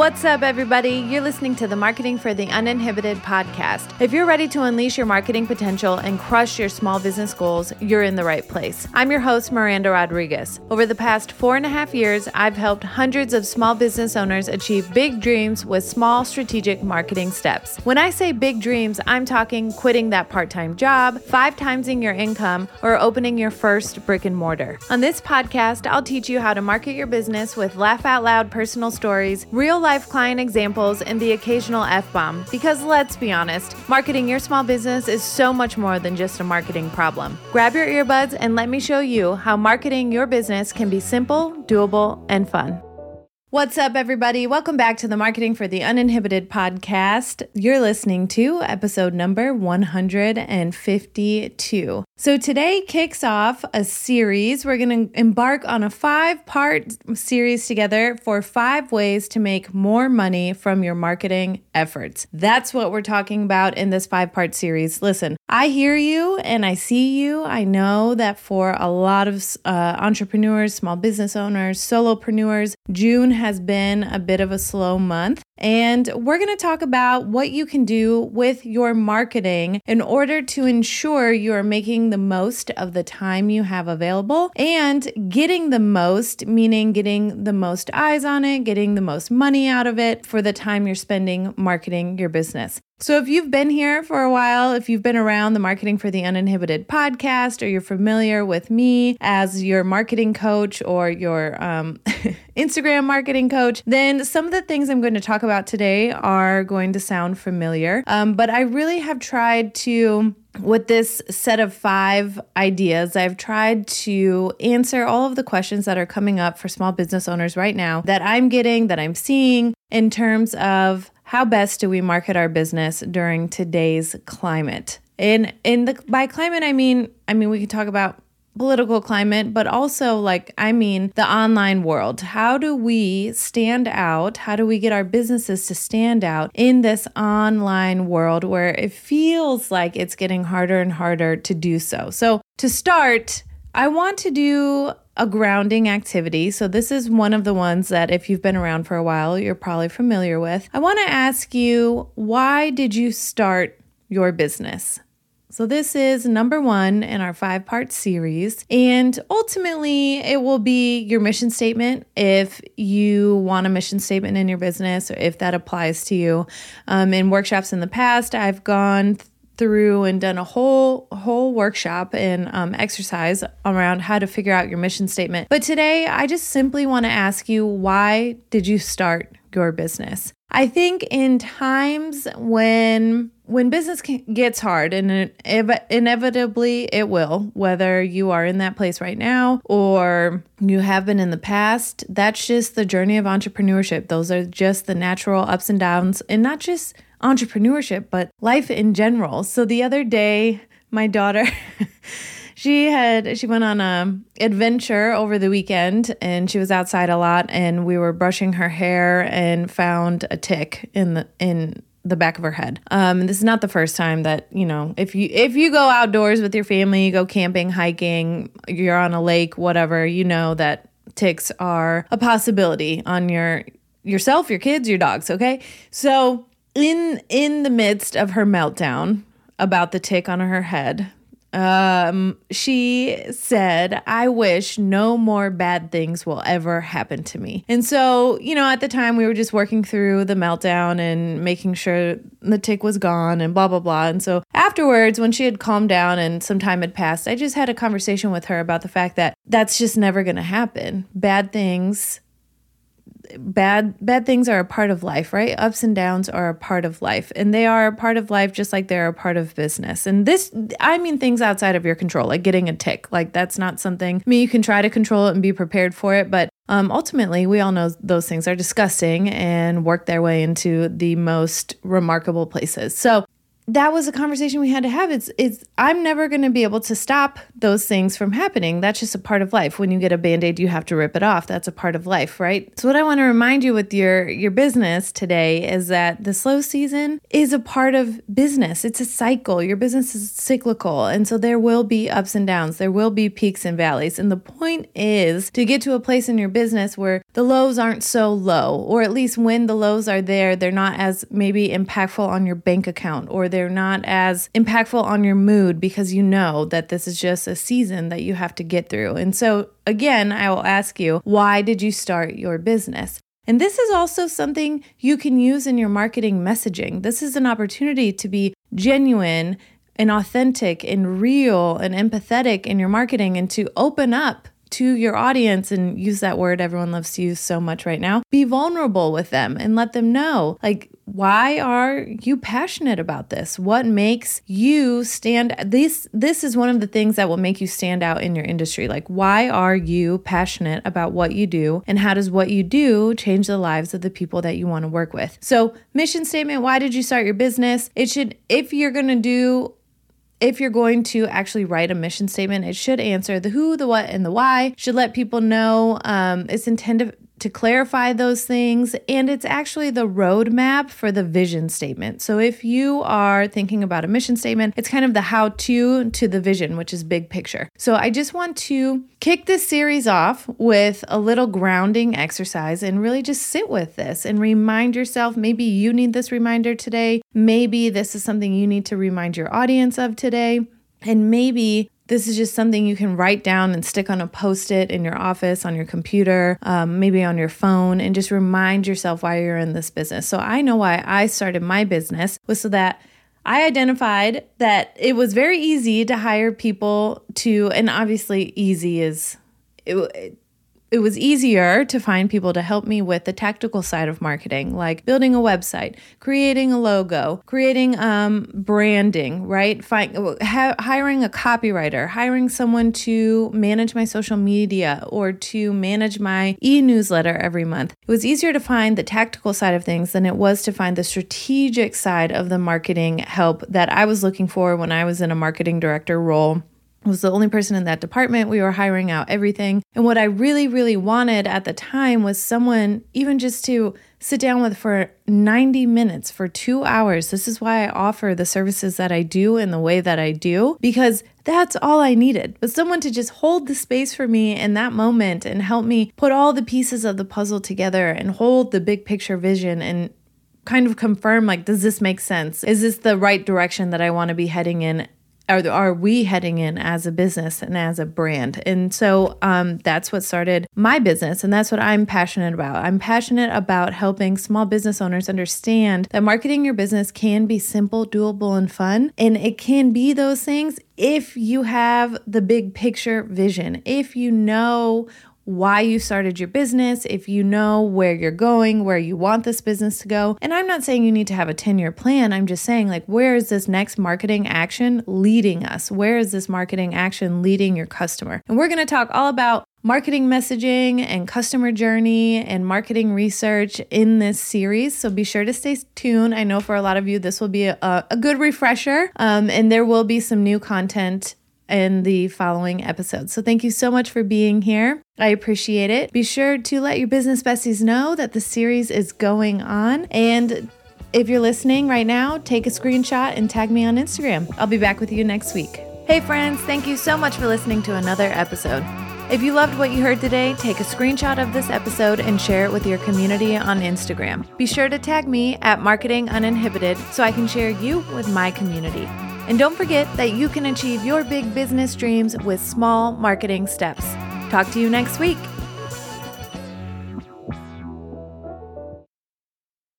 What's up, everybody? You're listening to the Marketing for the Uninhibited podcast. If you're ready to unleash your marketing potential and crush your small business goals, you're in the right place. I'm your host, Miranda Rodriguez. Over the past four and a half years, I've helped hundreds of small business owners achieve big dreams with small strategic marketing steps. When I say big dreams, I'm talking quitting that part time job, five timesing your income, or opening your first brick and mortar. On this podcast, I'll teach you how to market your business with laugh out loud personal stories, real life life client examples, and the occasional F bomb. Because let's be honest, marketing your small business is so much more than just a marketing problem. Grab your earbuds and let me show you how marketing your business can be simple, doable, and fun. What's up, everybody? Welcome back to the Marketing for the Uninhibited podcast. You're listening to episode number 152. So, today kicks off a series. We're going to embark on a five part series together for five ways to make more money from your marketing efforts. That's what we're talking about in this five part series. Listen, I hear you and I see you. I know that for a lot of uh, entrepreneurs, small business owners, solopreneurs, June has been a bit of a slow month. And we're going to talk about what you can do with your marketing in order to ensure you are making the most of the time you have available and getting the most, meaning getting the most eyes on it, getting the most money out of it for the time you're spending marketing your business. So, if you've been here for a while, if you've been around the Marketing for the Uninhibited podcast, or you're familiar with me as your marketing coach or your um, Instagram marketing coach, then some of the things I'm going to talk about today are going to sound familiar. Um, but I really have tried to with this set of five ideas, I've tried to answer all of the questions that are coming up for small business owners right now that I'm getting, that I'm seeing in terms of how best do we market our business during today's climate? In in the by climate I mean I mean we can talk about political climate, but also like I mean the online world. How do we stand out? How do we get our businesses to stand out in this online world where it feels like it's getting harder and harder to do so? So, to start, I want to do a grounding activity. So, this is one of the ones that, if you've been around for a while, you're probably familiar with. I want to ask you, why did you start your business? So, this is number one in our five part series. And ultimately, it will be your mission statement if you want a mission statement in your business or if that applies to you. Um, in workshops in the past, I've gone through and done a whole whole workshop and um, exercise around how to figure out your mission statement. But today, I just simply want to ask you, why did you start your business? I think in times when when business gets hard and it, inevitably it will whether you are in that place right now or you have been in the past that's just the journey of entrepreneurship those are just the natural ups and downs and not just entrepreneurship, but life in general. So the other day, my daughter. she had she went on a adventure over the weekend and she was outside a lot and we were brushing her hair and found a tick in the in the back of her head. Um, this is not the first time that you know if you if you go outdoors with your family, you go camping, hiking, you're on a lake, whatever, you know that ticks are a possibility on your yourself, your kids, your dogs. Okay, so in in the midst of her meltdown about the tick on her head, um, she said, I wish no more bad things will ever happen to me. And so, you know, at the time we were just working through the meltdown and making sure the tick was gone and blah, blah, blah. And so afterwards, when she had calmed down and some time had passed, I just had a conversation with her about the fact that that's just never going to happen. Bad things bad bad things are a part of life right? Ups and downs are a part of life and they are a part of life just like they're a part of business. And this i mean things outside of your control like getting a tick. Like that's not something i mean you can try to control it and be prepared for it but um, ultimately we all know those things are disgusting and work their way into the most remarkable places. So that was a conversation we had to have. It's it's I'm never going to be able to stop those things from happening. That's just a part of life. When you get a band-aid, you have to rip it off. That's a part of life, right? So what I want to remind you with your your business today is that the slow season is a part of business. It's a cycle. Your business is cyclical, and so there will be ups and downs. There will be peaks and valleys. And the point is to get to a place in your business where the lows aren't so low, or at least when the lows are there, they're not as maybe impactful on your bank account or they're not as impactful on your mood because you know that this is just a season that you have to get through. And so, again, I will ask you, why did you start your business? And this is also something you can use in your marketing messaging. This is an opportunity to be genuine and authentic and real and empathetic in your marketing and to open up to your audience and use that word everyone loves to use so much right now. Be vulnerable with them and let them know like why are you passionate about this? What makes you stand this this is one of the things that will make you stand out in your industry. Like why are you passionate about what you do and how does what you do change the lives of the people that you want to work with? So, mission statement, why did you start your business? It should if you're going to do if you're going to actually write a mission statement, it should answer the who, the what, and the why. Should let people know um, it's intended to clarify those things. And it's actually the roadmap for the vision statement. So if you are thinking about a mission statement, it's kind of the how to to the vision, which is big picture. So I just want to kick this series off with a little grounding exercise and really just sit with this and remind yourself maybe you need this reminder today. Maybe this is something you need to remind your audience of today. And maybe this is just something you can write down and stick on a post it in your office, on your computer, um, maybe on your phone, and just remind yourself why you're in this business. So I know why I started my business was so that I identified that it was very easy to hire people to, and obviously, easy is. It, it was easier to find people to help me with the tactical side of marketing, like building a website, creating a logo, creating um, branding, right? Find, ha- hiring a copywriter, hiring someone to manage my social media or to manage my e newsletter every month. It was easier to find the tactical side of things than it was to find the strategic side of the marketing help that I was looking for when I was in a marketing director role was the only person in that department. We were hiring out everything. And what I really, really wanted at the time was someone, even just to sit down with for 90 minutes, for two hours. This is why I offer the services that I do in the way that I do, because that's all I needed was someone to just hold the space for me in that moment and help me put all the pieces of the puzzle together and hold the big picture vision and kind of confirm like does this make sense is this the right direction that i want to be heading in are, are we heading in as a business and as a brand? And so um, that's what started my business. And that's what I'm passionate about. I'm passionate about helping small business owners understand that marketing your business can be simple, doable, and fun. And it can be those things if you have the big picture vision, if you know why you started your business, if you know where you're going, where you want this business to go. And I'm not saying you need to have a 10 year plan. I'm just saying, like, where is this next marketing action leading us? Where is this marketing action leading your customer? And we're going to talk all about marketing messaging and customer journey and marketing research in this series. So be sure to stay tuned. I know for a lot of you, this will be a, a good refresher, um, and there will be some new content in the following episodes. So thank you so much for being here. I appreciate it. Be sure to let your business besties know that the series is going on. And if you're listening right now, take a screenshot and tag me on Instagram. I'll be back with you next week. Hey, friends, thank you so much for listening to another episode. If you loved what you heard today, take a screenshot of this episode and share it with your community on Instagram. Be sure to tag me at Marketing Uninhibited so I can share you with my community. And don't forget that you can achieve your big business dreams with small marketing steps. Talk to you next week.